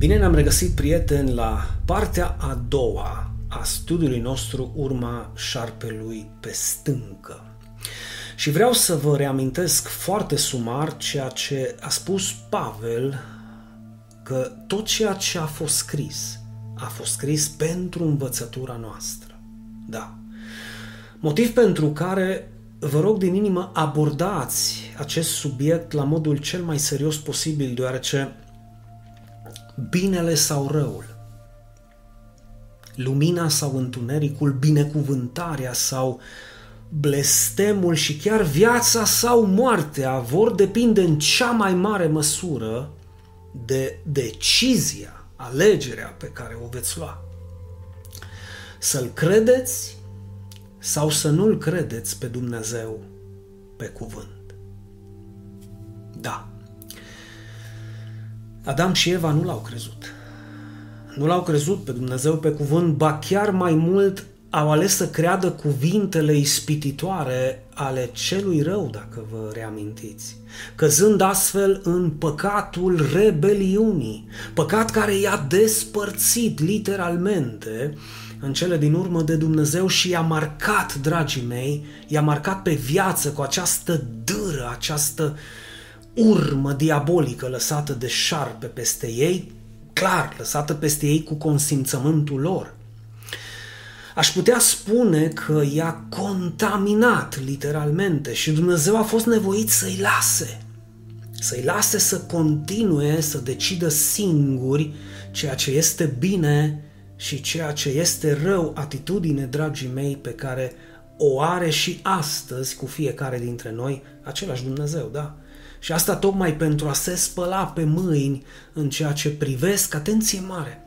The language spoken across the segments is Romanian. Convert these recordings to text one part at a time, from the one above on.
Bine ne-am regăsit, prieteni, la partea a doua a studiului nostru Urma șarpelui pe stâncă. Și vreau să vă reamintesc foarte sumar ceea ce a spus Pavel, că tot ceea ce a fost scris, a fost scris pentru învățătura noastră. Da. Motiv pentru care vă rog din inimă abordați acest subiect la modul cel mai serios posibil, deoarece binele sau răul, lumina sau întunericul, binecuvântarea sau blestemul și chiar viața sau moartea vor depinde în cea mai mare măsură de decizia, alegerea pe care o veți lua. Să-L credeți sau să nu-L credeți pe Dumnezeu pe cuvânt. Da. Adam și Eva nu l-au crezut. Nu l-au crezut pe Dumnezeu pe cuvânt, ba chiar mai mult au ales să creadă cuvintele ispititoare ale celui rău, dacă vă reamintiți, căzând astfel în păcatul rebeliunii, păcat care i-a despărțit literalmente în cele din urmă de Dumnezeu și i-a marcat, dragii mei, i-a marcat pe viață cu această dâră, această urmă diabolică lăsată de șarpe peste ei, clar, lăsată peste ei cu consimțământul lor. Aș putea spune că i-a contaminat literalmente și Dumnezeu a fost nevoit să-i lase, să-i lase să continue să decidă singuri ceea ce este bine și ceea ce este rău, atitudine, dragii mei, pe care o are și astăzi cu fiecare dintre noi același Dumnezeu, da? Și asta tocmai pentru a se spăla pe mâini în ceea ce privesc, atenție mare,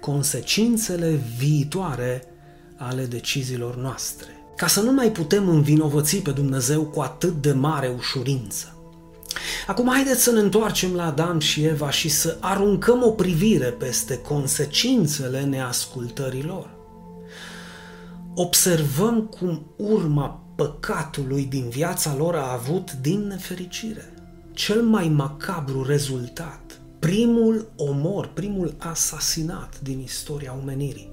consecințele viitoare ale deciziilor noastre. Ca să nu mai putem învinovăți pe Dumnezeu cu atât de mare ușurință. Acum haideți să ne întoarcem la Adam și Eva și să aruncăm o privire peste consecințele neascultărilor. Observăm cum urma păcatului din viața lor a avut din nefericire cel mai macabru rezultat, primul omor, primul asasinat din istoria omenirii.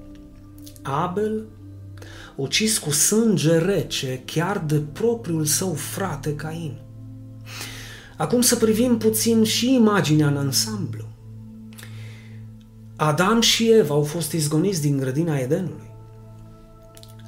Abel, ucis cu sânge rece chiar de propriul său frate Cain. Acum să privim puțin și imaginea în ansamblu. Adam și Eva au fost izgoniți din grădina Edenului.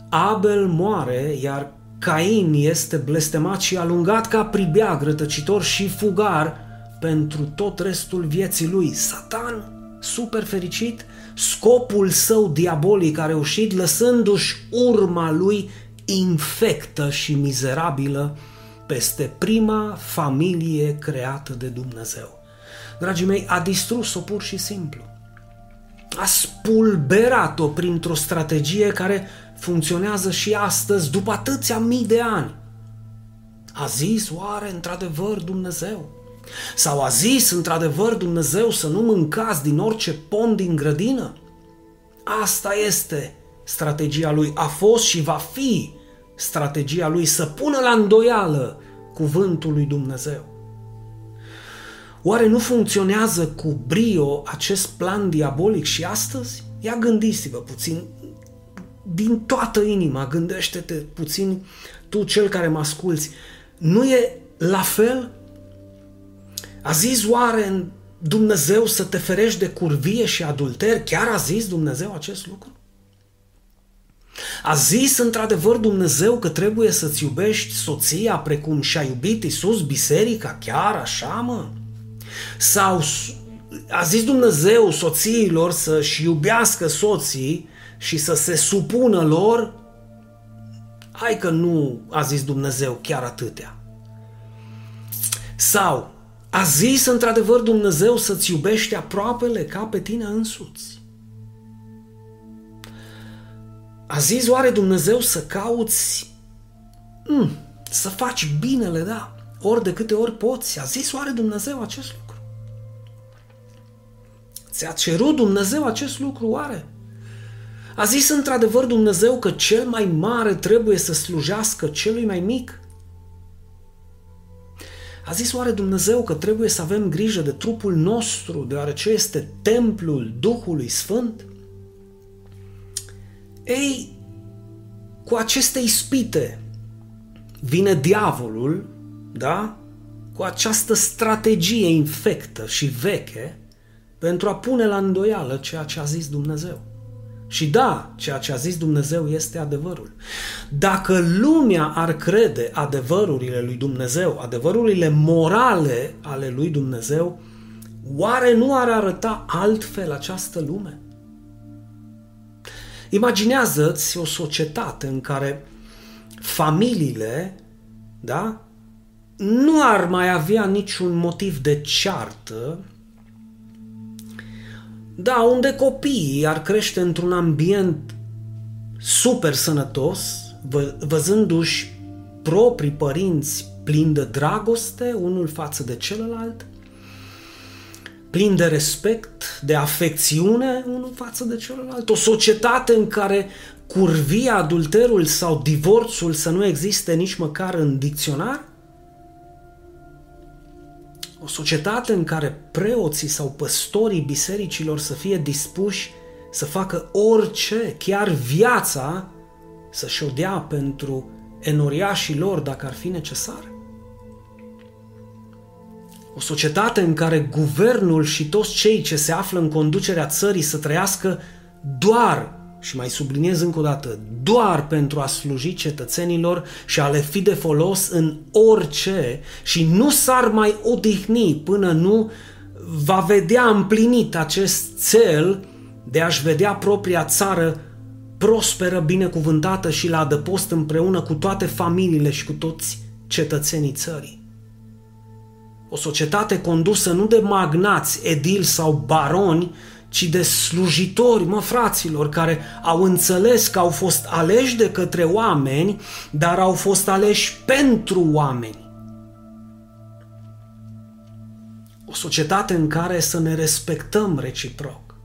Abel moare, iar Cain este blestemat și alungat ca pribeag, rătăcitor și fugar pentru tot restul vieții lui. Satan, super fericit, scopul său diabolic a reușit lăsându-și urma lui infectă și mizerabilă peste prima familie creată de Dumnezeu. Dragii mei, a distrus-o pur și simplu. A spulberat-o printr-o strategie care funcționează și astăzi, după atâția mii de ani. A zis oare într-adevăr Dumnezeu? Sau a zis într-adevăr Dumnezeu să nu mâncați din orice pom din grădină? Asta este strategia lui, a fost și va fi strategia lui să pună la îndoială cuvântul lui Dumnezeu. Oare nu funcționează cu brio acest plan diabolic și astăzi? Ia gândiți-vă puțin, din toată inima, gândește-te puțin tu, cel care mă asculți, nu e la fel? A zis oare Dumnezeu să te ferești de curvie și adulter? Chiar a zis Dumnezeu acest lucru? A zis într-adevăr Dumnezeu că trebuie să-ți iubești soția precum și-a iubit Iisus biserica? Chiar așa, mă? Sau a zis Dumnezeu soțiilor să-și iubească soții și să se supună lor? Hai că nu a zis Dumnezeu chiar atâtea. Sau a zis într-adevăr Dumnezeu să-ți iubești aproapele ca pe tine însuți? A zis oare Dumnezeu să cauți, mm, să faci binele, da, ori de câte ori poți? A zis oare Dumnezeu acest lucru? Ți-a cerut Dumnezeu acest lucru oare? A zis într-adevăr Dumnezeu că cel mai mare trebuie să slujească celui mai mic? A A zis oare Dumnezeu că trebuie să avem grijă de trupul nostru, deoarece este templul Duhului Sfânt? Ei, cu aceste ispite vine diavolul, da? Cu această strategie infectă și veche pentru a pune la îndoială ceea ce a zis Dumnezeu. Și da, ceea ce a zis Dumnezeu este adevărul. Dacă lumea ar crede adevărurile lui Dumnezeu, adevărurile morale ale lui Dumnezeu, oare nu ar arăta altfel această lume? Imaginează-ți o societate în care familiile, da, nu ar mai avea niciun motiv de ceartă, da, unde copiii ar crește într-un ambient super sănătos, vă, văzându-și proprii părinți plini de dragoste unul față de celălalt, plin de respect, de afecțiune unul față de celălalt, o societate în care curvia, adulterul sau divorțul să nu existe nici măcar în dicționar, o societate în care preoții sau păstorii bisericilor să fie dispuși să facă orice, chiar viața, să-și o dea pentru enoriașii lor dacă ar fi necesar. O societate în care guvernul și toți cei ce se află în conducerea țării să trăiască doar și mai subliniez încă o dată, doar pentru a sluji cetățenilor și a le fi de folos în orice și nu s-ar mai odihni până nu va vedea împlinit acest cel de a-și vedea propria țară prosperă, binecuvântată și la adăpost împreună cu toate familiile și cu toți cetățenii țării. O societate condusă nu de magnați, edili sau baroni, ci de slujitori, mă fraților, care au înțeles că au fost aleși de către oameni, dar au fost aleși pentru oameni. O societate în care să ne respectăm reciproc,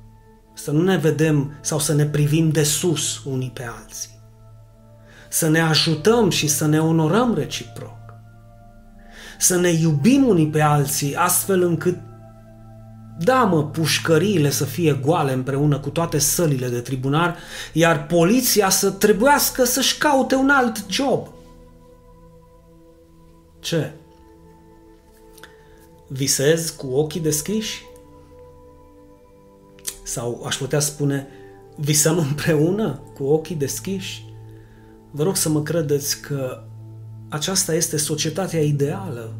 să nu ne vedem sau să ne privim de sus unii pe alții, să ne ajutăm și să ne onorăm reciproc, să ne iubim unii pe alții astfel încât da, mă, pușcăriile să fie goale împreună cu toate sălile de tribunar, iar poliția să trebuiască să-și caute un alt job. Ce? Visez cu ochii deschiși? Sau aș putea spune, visăm împreună cu ochii deschiși? Vă rog să mă credeți că aceasta este societatea ideală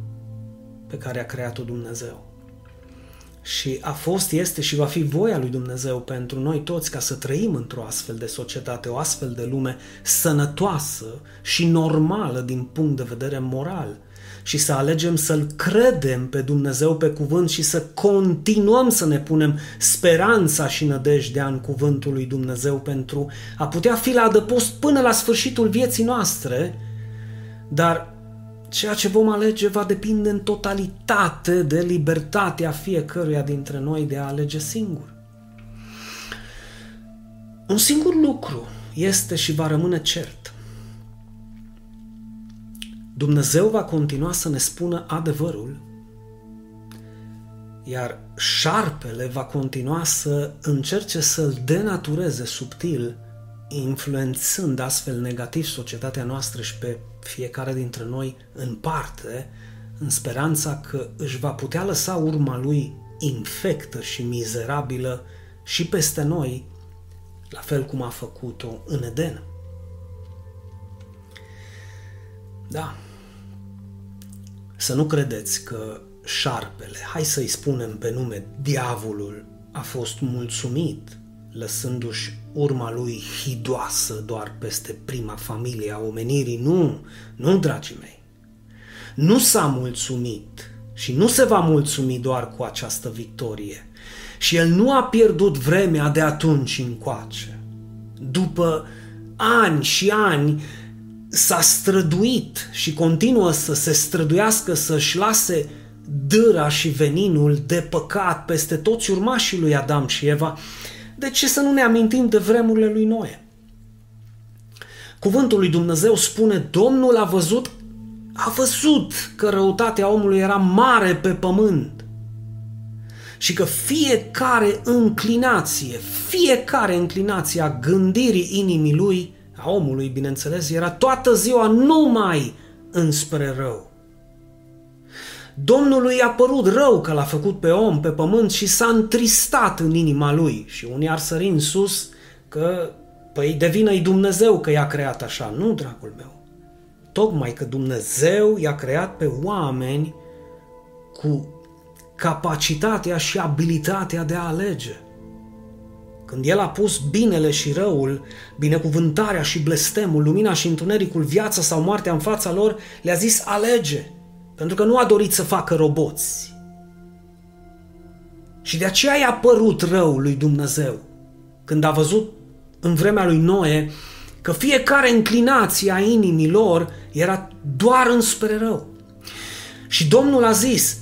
pe care a creat-o Dumnezeu. Și a fost, este și va fi voia lui Dumnezeu pentru noi toți ca să trăim într-o astfel de societate, o astfel de lume sănătoasă și normală din punct de vedere moral. Și să alegem să-L credem pe Dumnezeu pe cuvânt și să continuăm să ne punem speranța și nădejdea în cuvântul lui Dumnezeu pentru a putea fi la adăpost până la sfârșitul vieții noastre, dar Ceea ce vom alege va depinde în totalitate de libertatea fiecăruia dintre noi de a alege singur. Un singur lucru este și va rămâne cert. Dumnezeu va continua să ne spună adevărul, iar șarpele va continua să încerce să-l denatureze subtil influențând astfel negativ societatea noastră și pe fiecare dintre noi în parte, în speranța că își va putea lăsa urma lui infectă și mizerabilă și peste noi, la fel cum a făcut-o în Eden. Da. Să nu credeți că șarpele, hai să-i spunem pe nume, diavolul, a fost mulțumit lăsându-și urma lui hidoasă doar peste prima familie a omenirii. Nu, nu, dragii mei. Nu s-a mulțumit și nu se va mulțumi doar cu această victorie. Și el nu a pierdut vremea de atunci încoace. După ani și ani s-a străduit și continuă să se străduiască să-și lase dâra și veninul de păcat peste toți urmașii lui Adam și Eva de ce să nu ne amintim de vremurile lui Noe? Cuvântul lui Dumnezeu spune, Domnul a văzut a văzut că răutatea omului era mare pe pământ și că fiecare înclinație, fiecare înclinație a gândirii inimii lui, a omului, bineînțeles, era toată ziua numai înspre rău. Domnului a părut rău că l-a făcut pe om pe pământ și s-a întristat în inima lui. Și unii ar sări în sus că, păi, devină-i Dumnezeu că i-a creat așa. Nu, dragul meu. Tocmai că Dumnezeu i-a creat pe oameni cu capacitatea și abilitatea de a alege. Când El a pus binele și răul, binecuvântarea și blestemul, lumina și întunericul, viața sau moartea în fața lor, le-a zis alege, pentru că nu a dorit să facă roboți. Și de aceea i-a părut rău lui Dumnezeu, când a văzut în vremea lui Noe că fiecare înclinație a inimilor era doar înspre rău. Și Domnul a zis,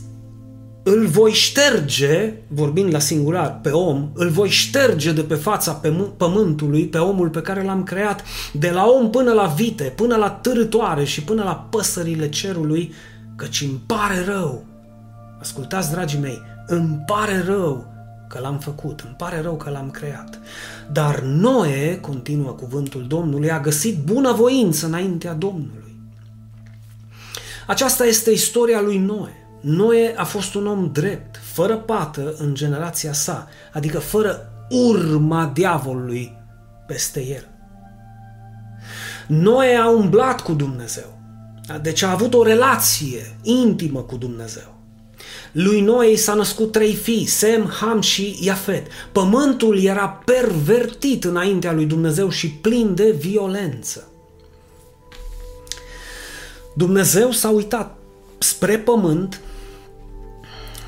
îl voi șterge, vorbind la singular, pe om, îl voi șterge de pe fața pământului, pe omul pe care l-am creat, de la om până la vite, până la târătoare și până la păsările cerului, căci îmi pare rău. Ascultați, dragii mei, îmi pare rău că l-am făcut, îmi pare rău că l-am creat. Dar Noe, continuă cuvântul Domnului, a găsit bunăvoință înaintea Domnului. Aceasta este istoria lui Noe. Noe a fost un om drept, fără pată în generația sa, adică fără urma diavolului peste el. Noe a umblat cu Dumnezeu, deci a avut o relație intimă cu Dumnezeu. Lui Noe s-a născut trei fii, Sem, Ham și Iafet. Pământul era pervertit înaintea lui Dumnezeu și plin de violență. Dumnezeu s-a uitat spre pământ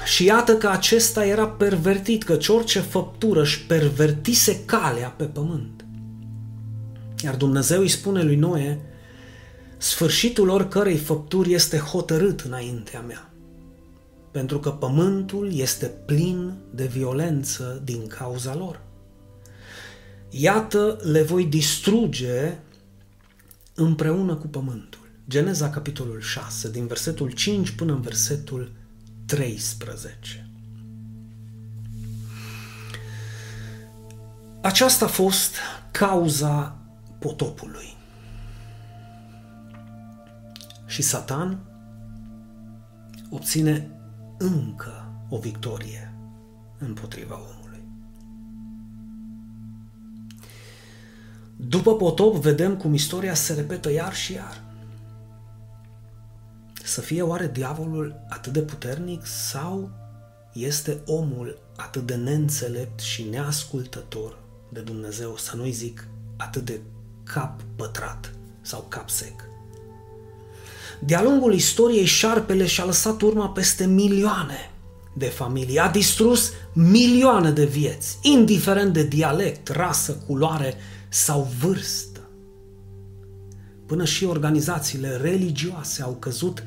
și iată că acesta era pervertit, căci orice făptură își pervertise calea pe pământ. Iar Dumnezeu îi spune lui Noe, sfârșitul oricărei făpturi este hotărât înaintea mea, pentru că pământul este plin de violență din cauza lor. Iată, le voi distruge împreună cu pământul. Geneza capitolul 6, din versetul 5 până în versetul 13. Aceasta a fost cauza potopului. Și Satan obține încă o victorie împotriva omului. După potop vedem cum istoria se repetă iar și iar. Să fie oare diavolul atât de puternic sau este omul atât de neînțelept și neascultător de Dumnezeu, să nu-i zic atât de cap pătrat sau cap sec? De-a lungul istoriei, șarpele și-a lăsat urma peste milioane de familii, a distrus milioane de vieți, indiferent de dialect, rasă, culoare sau vârstă. Până și organizațiile religioase au căzut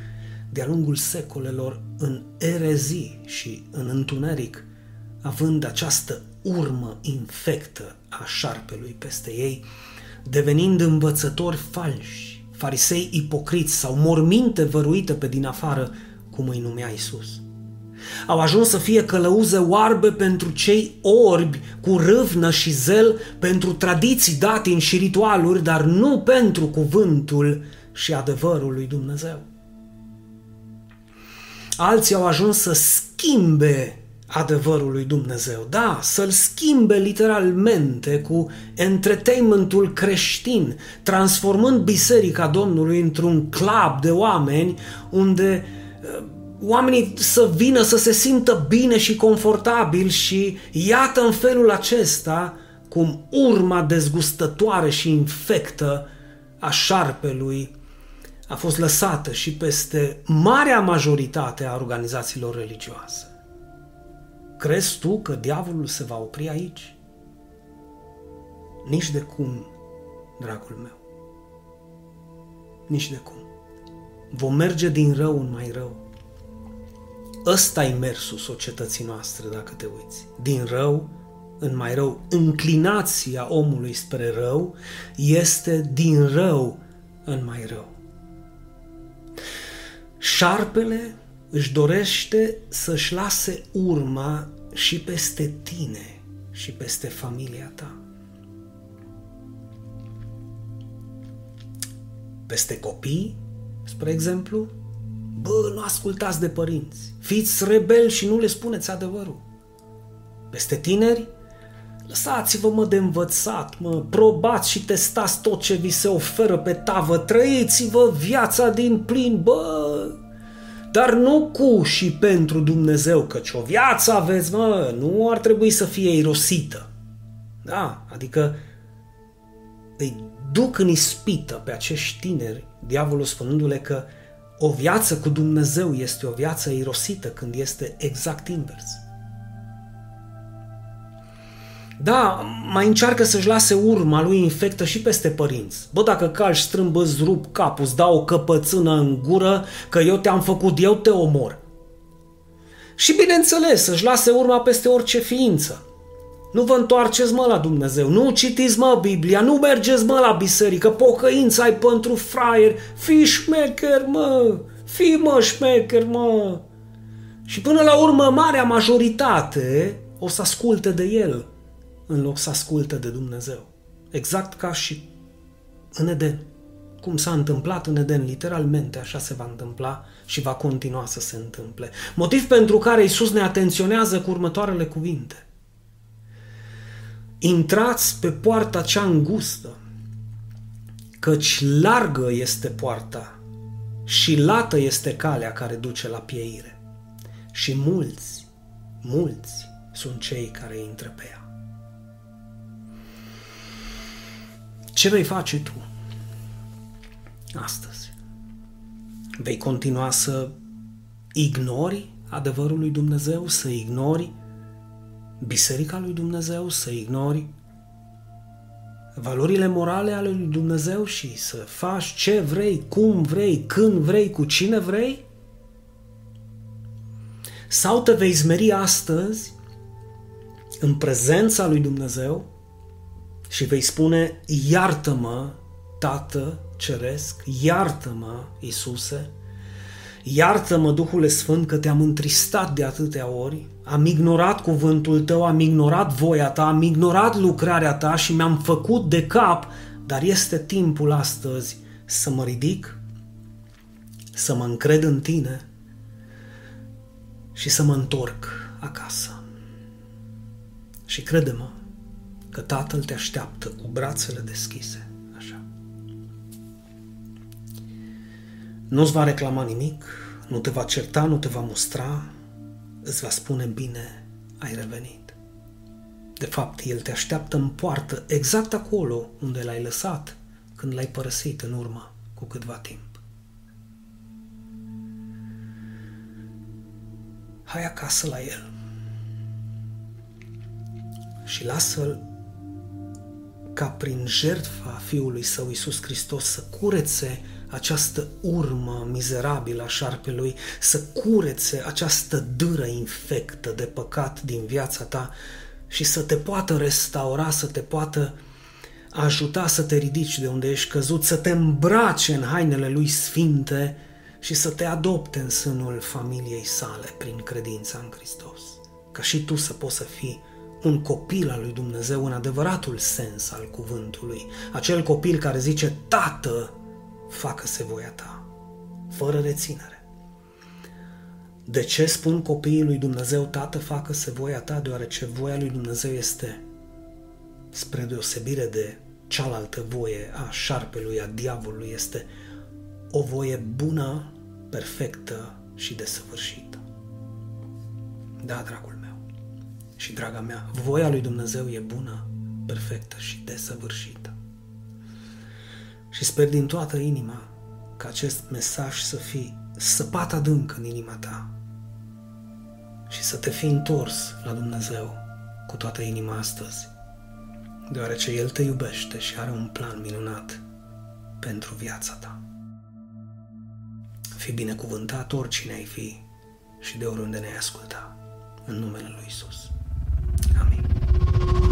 de-a lungul secolelor în erezii și în întuneric, având această urmă infectă a șarpelui peste ei, devenind învățători falși, farisei ipocriți sau morminte văruite pe din afară, cum îi numea Isus. Au ajuns să fie călăuze oarbe pentru cei orbi, cu râvnă și zel pentru tradiții, datini și ritualuri, dar nu pentru cuvântul și adevărul lui Dumnezeu. Alții au ajuns să schimbe adevărul lui Dumnezeu. Da, să-l schimbe literalmente cu entertainmentul creștin, transformând Biserica Domnului într-un club de oameni unde uh, oamenii să vină să se simtă bine și confortabil și iată în felul acesta cum urma dezgustătoare și infectă a șarpelui a fost lăsată și peste marea majoritate a organizațiilor religioase. Crezi tu că diavolul se va opri aici? Nici de cum, dragul meu. Nici de cum. Vom merge din rău în mai rău. Ăsta e mersul societății noastre, dacă te uiți. Din rău în mai rău. Înclinația omului spre rău este din rău în mai rău. Șarpele își dorește să-și lase urma și peste tine și peste familia ta. Peste copii, spre exemplu, bă, nu ascultați de părinți, fiți rebeli și nu le spuneți adevărul. Peste tineri, lăsați-vă mă de învățat, mă, probați și testați tot ce vi se oferă pe tavă, trăiți-vă viața din plin, bă, dar nu cu și pentru Dumnezeu, căci o viață aveți, mă, nu ar trebui să fie irosită. Da, adică îi duc în ispită pe acești tineri, diavolul spunându-le că o viață cu Dumnezeu este o viață irosită când este exact invers. Da, mai încearcă să-și lase urma lui infectă și peste părinți. Bă, dacă calci strâmb, îți rup capul, îți dau o căpățână în gură, că eu te-am făcut, eu te omor. Și bineînțeles, să-și lase urma peste orice ființă. Nu vă întoarceți mă la Dumnezeu, nu citiți mă Biblia, nu mergeți mă la biserică, pocăința ai pentru fraier, fii șmecher mă, fii mă șmecher mă. Și până la urmă, marea majoritate o să asculte de el în loc să asculte de Dumnezeu. Exact ca și în Eden. Cum s-a întâmplat în Eden, literalmente așa se va întâmpla și va continua să se întâmple. Motiv pentru care Isus ne atenționează cu următoarele cuvinte. Intrați pe poarta cea îngustă, căci largă este poarta și lată este calea care duce la pieire. Și mulți, mulți sunt cei care intră pe ea. Ce vei face tu astăzi? Vei continua să ignori adevărul lui Dumnezeu, să ignori Biserica lui Dumnezeu, să ignori valorile morale ale lui Dumnezeu și să faci ce vrei, cum vrei, când vrei, cu cine vrei? Sau te vei zmeri astăzi în prezența lui Dumnezeu și vei spune, iartă-mă, Tată Ceresc, iartă-mă, Iisuse, iartă-mă, Duhule Sfânt, că te-am întristat de atâtea ori, am ignorat cuvântul tău, am ignorat voia ta, am ignorat lucrarea ta și mi-am făcut de cap, dar este timpul astăzi să mă ridic, să mă încred în tine și să mă întorc acasă. Și crede-mă, că Tatăl te așteaptă cu brațele deschise. Așa. Nu-ți va reclama nimic, nu te va certa, nu te va mustra, îți va spune bine, ai revenit. De fapt, El te așteaptă în poartă, exact acolo unde l-ai lăsat când l-ai părăsit în urmă cu câtva timp. Hai acasă la El și lasă-L ca prin jertfa Fiului Său Iisus Hristos să curețe această urmă mizerabilă a șarpelui, să curețe această dâră infectă de păcat din viața ta și să te poată restaura, să te poată ajuta să te ridici de unde ești căzut, să te îmbrace în hainele lui sfinte și să te adopte în sânul familiei sale prin credința în Hristos. Ca și tu să poți să fii un copil al lui Dumnezeu în adevăratul sens al cuvântului. Acel copil care zice, Tată, facă-se voia ta, fără reținere. De ce spun copiii lui Dumnezeu, Tată, facă-se voia ta? Deoarece voia lui Dumnezeu este, spre deosebire de cealaltă voie a șarpelui, a diavolului, este o voie bună, perfectă și desăvârșită. Da, dragul și, draga mea, voia lui Dumnezeu e bună, perfectă și desăvârșită. Și sper din toată inima ca acest mesaj să fie săpat adânc în inima ta și să te fi întors la Dumnezeu cu toată inima astăzi, deoarece El te iubește și are un plan minunat pentru viața ta. Fi binecuvântat oricine ai fi și de oriunde ne-ai asculta. În numele Lui Isus. you